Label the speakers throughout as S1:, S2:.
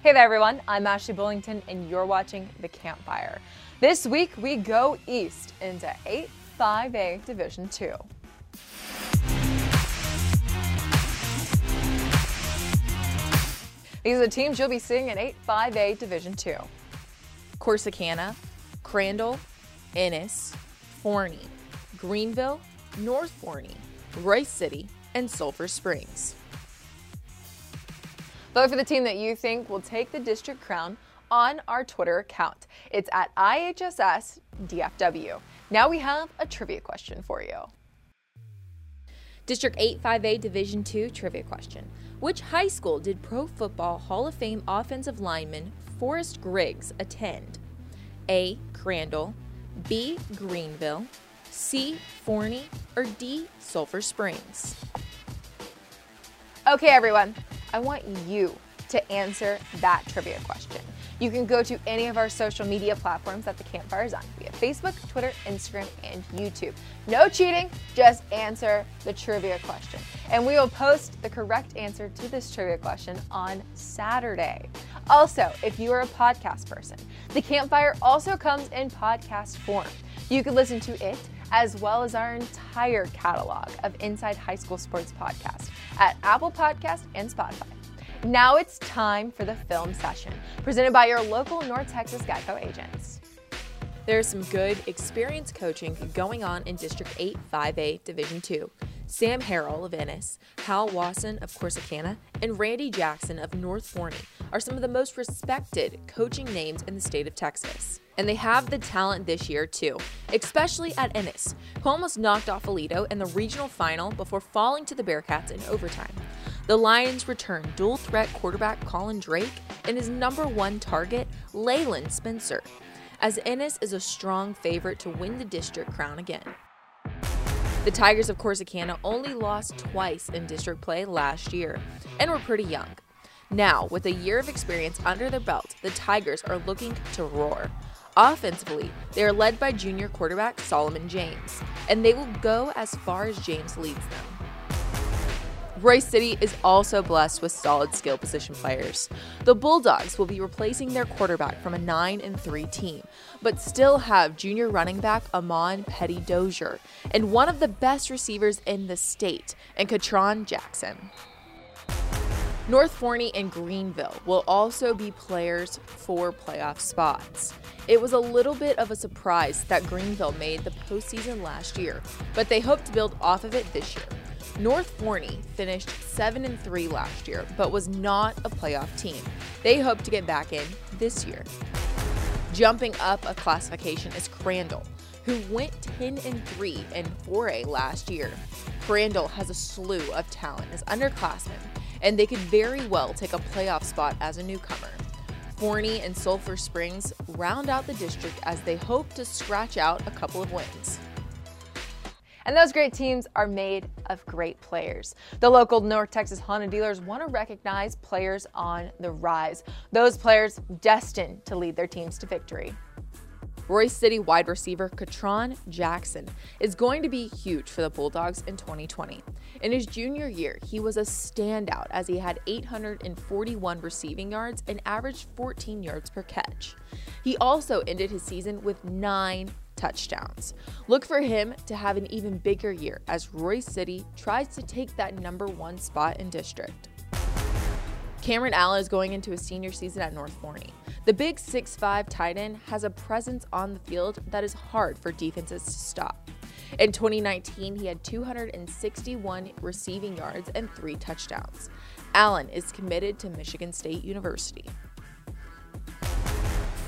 S1: Hey there, everyone. I'm Ashley Bullington, and you're watching The Campfire. This week, we go east into 8-5A Division 2. These are the teams you'll be seeing in 8-5A Division 2.
S2: Corsicana, Crandall, Ennis, Forney, Greenville, North Forney, Royse City, and Sulphur Springs.
S1: Vote for the team that you think will take the district crown on our Twitter account. It's at IHSSDFW. Now we have a trivia question for you.
S2: District 85A Division 2 trivia question. Which high school did Pro Football Hall of Fame offensive lineman Forrest Gregg attend? A. Crandall, B. Greenville, C. Forney, or D. Sulphur Springs?
S1: Okay, everyone, I want you to answer that trivia question. You can go to any of our social media platforms that the campfire is on. We have Facebook, Twitter, Instagram, and YouTube. No cheating, just answer the trivia question. And we will post the correct answer to this trivia question on Saturday. Also, if you are a podcast person, the campfire also comes in podcast form. You can listen to it as well as our entire catalog of Inside High School Sports podcasts at Apple Podcast and Spotify. Now it's time for the film session, presented by your local North Texas Geico agents.
S2: There's some good experience coaching going on in District 8 5A Division 2. Sam Harrell of Ennis, Hal Wasson of Corsicana, and Randy Jackson of North Forney are some of the most respected coaching names in the state of Texas. And they have the talent this year too, especially at Ennis, who almost knocked off Aledo in the regional final before falling to the Bearcats in overtime. The Lions return dual threat quarterback Colin Drake and his number one target, Leyland Spencer, as Ennis is a strong favorite to win the district crown again. The Tigers of Corsicana only lost twice in district play last year and were pretty young. Now, with a year of experience under their belt, the Tigers are looking to roar. Offensively, they are led by junior quarterback Solomon James, and they will go as far as James leads them. Royse City is also blessed with solid skill position players. The Bulldogs will be replacing their quarterback from a 9 and 3 team, but still have junior running back Amon Petty Dozier and one of the best receivers in the state, and Ketron Jackson. North Forney and Greenville will also be players for playoff spots. It was a little bit of a surprise that Greenville made the postseason last year, but they hope to build off of it this year. North Forney finished 7 and 3 last year, but was not a playoff team. They hope to get back in this year. Jumping up a classification is Crandall, who went 10 and 3 in 4A last year. Crandall has a slew of talent as underclassmen, and they could very well take a playoff spot as a newcomer. Forney and Sulphur Springs round out the district as they hope to scratch out a couple of wins.
S1: And those great teams are made of great players. The local North Texas Honda dealers want to recognize players on the rise, those players destined to lead their teams to victory.
S2: Royse City wide receiver Ketron Jackson is going to be huge for the Bulldogs in 2020. In his junior year, he was a standout as he had 841 receiving yards and averaged 14 yards per catch. He also ended his season with nine touchdowns. Look for him to have an even bigger year as Royse City tries to take that number one spot in district. Cameron Allen is going into his senior season at North Forney. The big 6'5 tight end has a presence on the field that is hard for defenses to stop. In 2019, he had 261 receiving yards and three touchdowns. Allen is committed to Michigan State University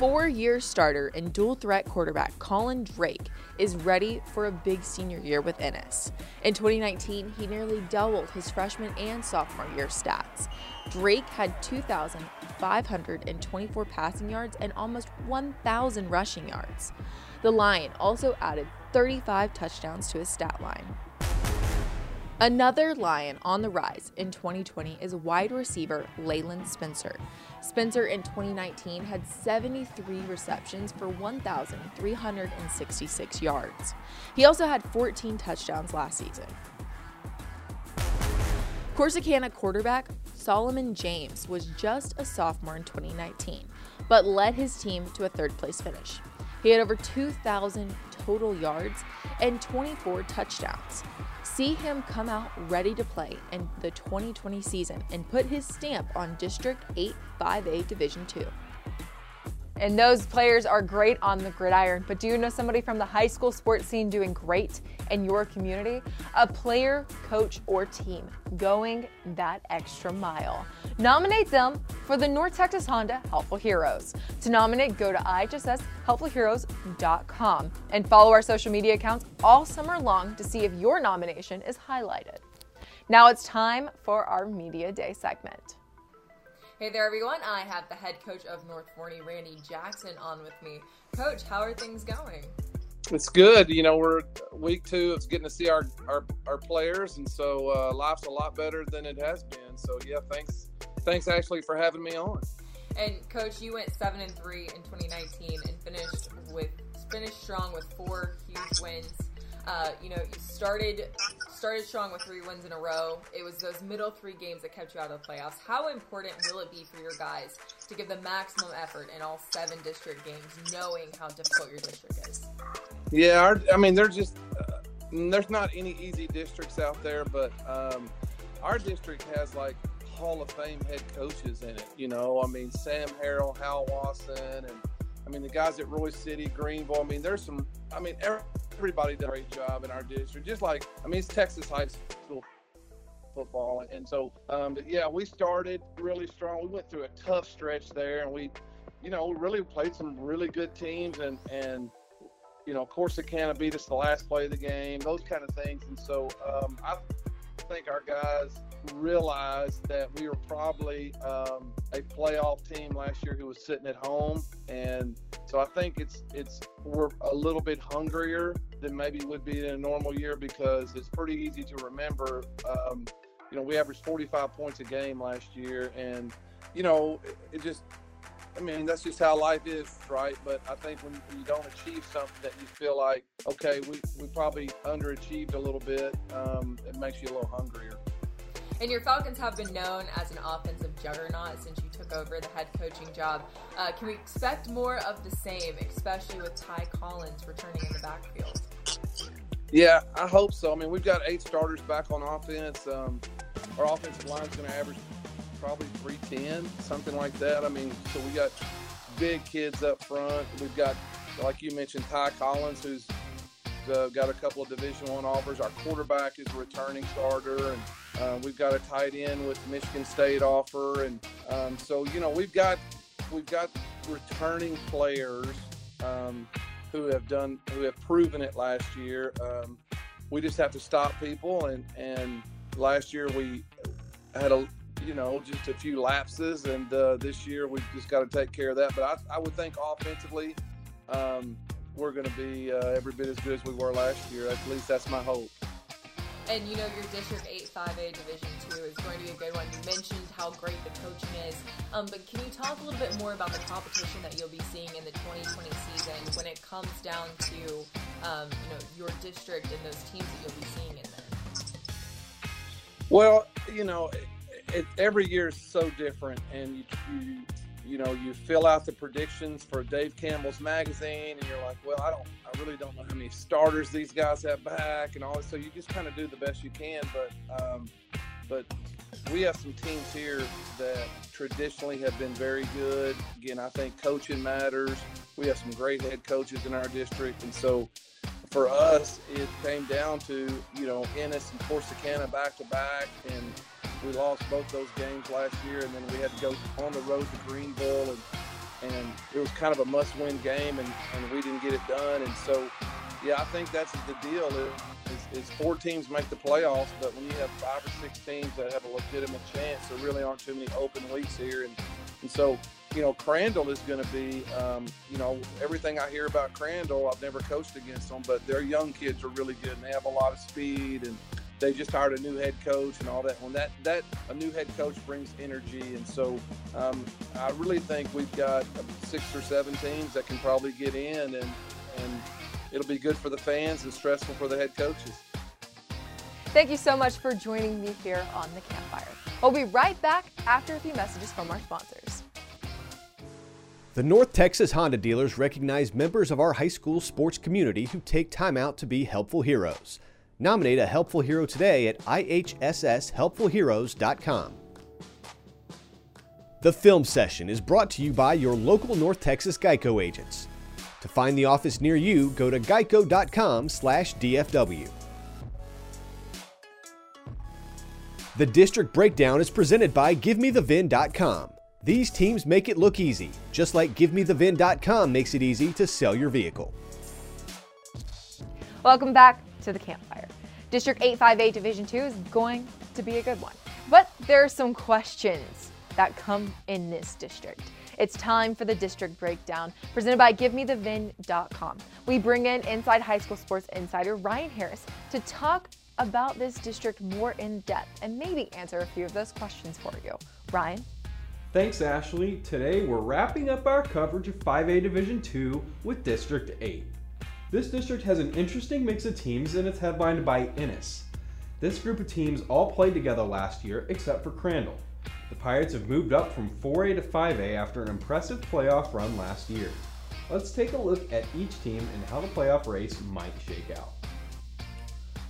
S2: four year starter and dual threat quarterback Colin Drake is ready for a big senior year with Ennis. In 2019, he nearly doubled his freshman and sophomore year stats. Drake had 2,524 passing yards and almost 1,000 rushing yards. The Lion also added 35 touchdowns to his stat line. Another Lion on the rise in 2020 is wide receiver Leyland Spencer. Spencer in 2019 had 73 receptions for 1,366 yards. He also had 14 touchdowns last season. Corsicana quarterback Solomon James was just a sophomore in 2019, but led his team to a third place finish. He had over 2,000 total yards and 24 touchdowns. See him come out ready to play in the 2020 season and put his stamp on District 8 5A Division 2.
S1: And those players are great on the gridiron. But do you know somebody from the high school sports scene doing great in your community? A player, coach, or team going that extra mile. Nominate them for the North Texas Honda Helpful Heroes. To nominate, go to ihsshelpfulheroes.com and follow our social media accounts all summer long to see if your nomination is highlighted. Now it's time for our Media Day segment.
S2: Hey there, everyone. I have the head coach of North Forney, Randy Jackson, on with me. Coach, how are things going?
S3: It's good. You know, we're week two. It's getting to see our our, our players, and so uh, life's a lot better than it has been. So yeah, thanks, thanks Ashley for having me on.
S2: And coach, you went seven and three in 2019 and finished with finished strong with four huge wins. Uh, you know, you started started strong with three wins in a row. It was those middle three games that kept you out of the playoffs. How important will it be for your guys to give the maximum effort in all seven district games, knowing how difficult your district is?
S3: Yeah, our, I mean, there's just uh, there's not any easy districts out there, but um, our district has like Hall of Fame head coaches in it. You know, I mean, Sam Harrell, Hal Wasson, and I mean the guys at Royse City, Greenville. I mean, there's some. I mean, everybody did a great job in our district. Just like I mean, it's Texas high school football, and so um, yeah, we started really strong. We went through a tough stretch there, and we, you know, we really played some really good teams, and and you know, Corsicana beat us the last play of the game, those kind of things, and so um, I think our guys realized that we were probably um, a playoff team last year who was sitting at home, and so I think it's it's we're a little bit hungrier than maybe would be in a normal year because it's pretty easy to remember. Um, you know, we averaged 45 points a game last year, and you know, it, it just I mean, that's just how life is, right? But I think when you don't achieve something that you feel like, okay, we, we probably underachieved a little bit, um, it makes you a little hungrier.
S2: And your Falcons have been known as an offensive juggernaut since you took over the head coaching job. Uh, can we expect more of the same, especially with Ty Collins returning in the backfield?
S3: Yeah, I hope so. I mean, we've got eight starters back on offense. Um, our offensive line is going to average probably 310, something like that. I mean, so we got big kids up front. We've got, like you mentioned, Ty Collins, who's uh, got a couple of Division One offers. Our quarterback is a returning starter, and uh, we've got a tight end with Michigan State offer, and um, so you know we've got we've got returning players um, who have done who have proven it last year. Um, we just have to stop people, and and last year we had a you know, just a few lapses, and uh, this year we've just got to take care of that. But I, I would think offensively, um, we're going to be uh, every bit as good as we were last year. At least that's my hope.
S2: And you know, your District 8 5A Division 2 is going to be a good one. You mentioned how great the coaching is. Um, but can you talk a little bit more about the competition that you'll be seeing in the 2020 season when it comes down to, um, you know, your district and those teams that you'll be seeing in there?
S3: Well, you know, it, every year is so different, and you, you you know you fill out the predictions for Dave Campbell's magazine, and you're like, well, I don't, I really don't know how many starters these guys have back, and all. So you just kind of do the best you can, but um, but we have some teams here that traditionally have been very good. Again, I think coaching matters. We have some great head coaches in our district, and so for us, it came down to you know Ennis and Corsicana back to back, and we lost both those games last year, and then we had to go on the road to Greenville, and, and it was kind of a must-win game, and, and we didn't get it done. And so, yeah, I think that's the deal. Is, four teams make the playoffs, but when you have five or six teams that have a legitimate chance, there really aren't too many open weeks here. And, and so, you know, Crandall is going to be, um, you know, everything I hear about Crandall, I've never coached against them, but their young kids are really good and they have a lot of speed and they just hired a new head coach and all that. When that that a new head coach brings energy, and so um, I really think we've got six or seven teams that can probably get in, and and it'll be good for the fans and stressful for the head coaches.
S1: Thank you so much for joining me here on the campfire. We'll be right back after a few messages from our sponsors.
S4: The North Texas Honda dealers recognize members of our high school sports community who take time out to be helpful heroes. Nominate a helpful hero today at ihsshelpfulheroes.com. The film session is brought to you by your local North Texas Geico agents. To find the office near you, go to geico.com/dfw. The district breakdown is presented by GiveMeTheVin.com. These teams make it look easy, just like GiveMeTheVin.com makes it easy to sell your vehicle.
S1: Welcome back to the campfire. District 858 Division 2 is going to be a good one. But there are some questions that come in this district. It's time for the district breakdown presented by GiveMeTheVin.com. We bring in Inside High School Sports Insider Ryan Harris to talk about this district more in depth and maybe answer a few of those questions for you. Ryan?
S5: Thanks, Ashley. Today we're wrapping up our coverage of 5A Division 2 with District 8. This district has an interesting mix of teams and it's headlined by Ennis. This group of teams all played together last year except for Crandall. The Pirates have moved up from 4A to 5A after an impressive playoff run last year. Let's take a look at each team and how the playoff race might shake out.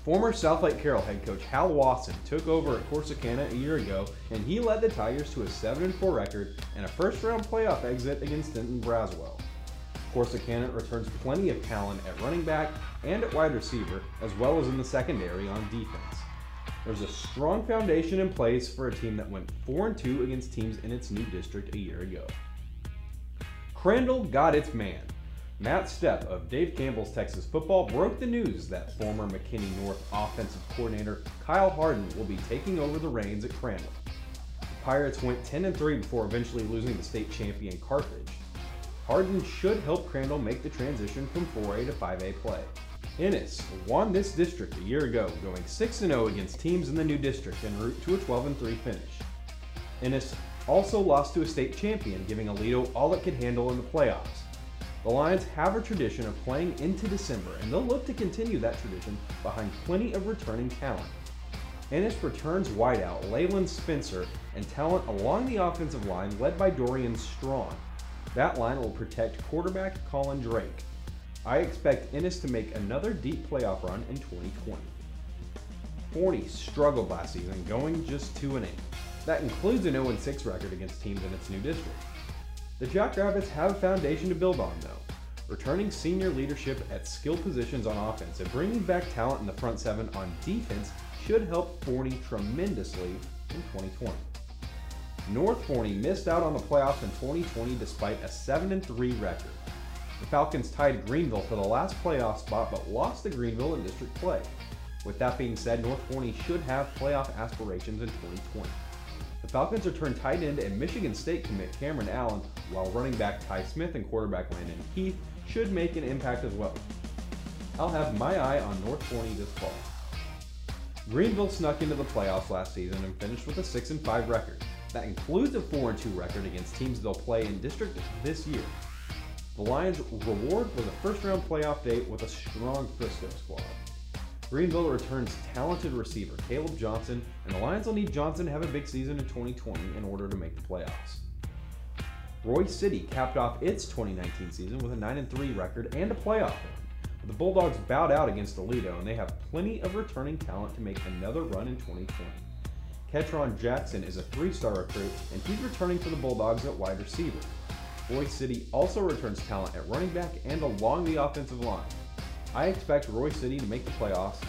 S5: Former Southlake Carroll head coach Hal Wasson took over at Corsicana a year ago, and he led the Tigers to a 7-4 record and a first-round playoff exit against Denton Braswell. Corsicana returns plenty of talent at running back and at wide receiver, as well as in the secondary on defense. There's a strong foundation in place for a team that went 4 and 2 against teams in its new district a year ago. Crandall got its man. Matt Stepp of Dave Campbell's Texas Football broke the news that former McKinney North offensive coordinator Kyle Harden will be taking over the reins at Crandall. The Pirates went 10 and 3 before eventually losing the state champion Carthage. Harden should help Crandall make the transition from 4A to 5A play. Ennis won this district a year ago, going 6-0 against teams in the new district en route to a 12-3 finish. Ennis also lost to a state champion, giving Aledo all it could handle in the playoffs. The Lions have a tradition of playing into December, and they'll look to continue that tradition behind plenty of returning talent. Ennis returns wideout Leyland Spencer and talent along the offensive line led by Dorian Strong. That line will protect quarterback Colin Drake. I expect Ennis to make another deep playoff run in 2020. Forney struggled last season, going just 2 and 8. That includes an 0 6 record against teams in its new district. The Jackrabbits have a foundation to build on, though. Returning senior leadership at skill positions on offense and bringing back talent in the front seven on defense should help Forney tremendously in 2020. North Forney missed out on the playoffs in 2020 despite a 7 3 record. The Falcons tied Greenville for the last playoff spot but lost to Greenville in district play. With that being said, North Forney should have playoff aspirations in 2020. The Falcons return tight end and Michigan State commit Cameron Allen, while running back Ty Smith and quarterback Landon Keith should make an impact as well. I'll have my eye on North Forney this fall. Greenville snuck into the playoffs last season and finished with a 6 5 record. That includes a 4 2 record against teams they'll play in district this year. The Lions' reward was a first round playoff date with a strong Frisco squad. Greenville returns talented receiver Caleb Johnson, and the Lions will need Johnson to have a big season in 2020 in order to make the playoffs. Royse City capped off its 2019 season with a 9 3 record and a playoff win. The Bulldogs bowed out against Aledo, and they have plenty of returning talent to make another run in 2020. Ketron Jackson is a three star recruit, and he's returning for the Bulldogs at wide receiver. Royse City also returns talent at running back and along the offensive line. I expect Royse City to make the playoffs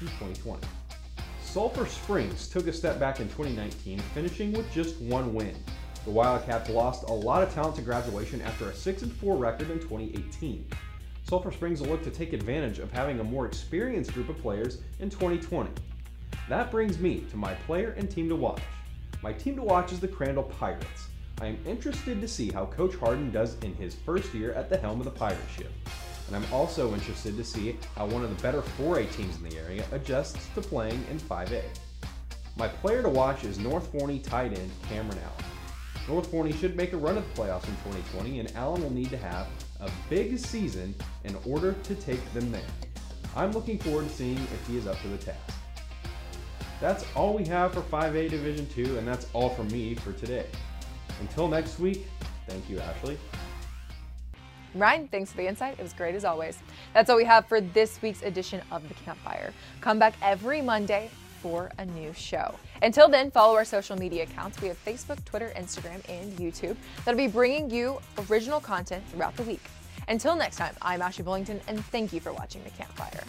S5: in 2020. Sulphur Springs took a step back in 2019, finishing with just one win. The Wildcats lost a lot of talent to graduation after a 6 4 record in 2018. Sulphur Springs will look to take advantage of having a more experienced group of players in 2020. That brings me to my player and team to watch. My team to watch is the Crandall Pirates. I am interested to see how Coach Harden does in his first year at the helm of the Pirate ship. And I'm also interested to see how one of the better 4A teams in the area adjusts to playing in 5A. My player to watch is North Forney tight end Cameron Allen. North Forney should make a run at the playoffs in 2020, and Allen will need to have a big season in order to take them there. I'm looking forward to seeing if he is up to the task. That's all we have for 5A Division 2, and that's all from me for today. Until next week, thank you, Ashley.
S1: Ryan, thanks for the insight. It was great as always. That's all we have for this week's edition of The Campfire. Come back every Monday for a new show. Until then, follow our social media accounts. We have Facebook, Twitter, Instagram, and YouTube that'll be bringing you original content throughout the week. Until next time, I'm Ashley Bullington, and thank you for watching The Campfire.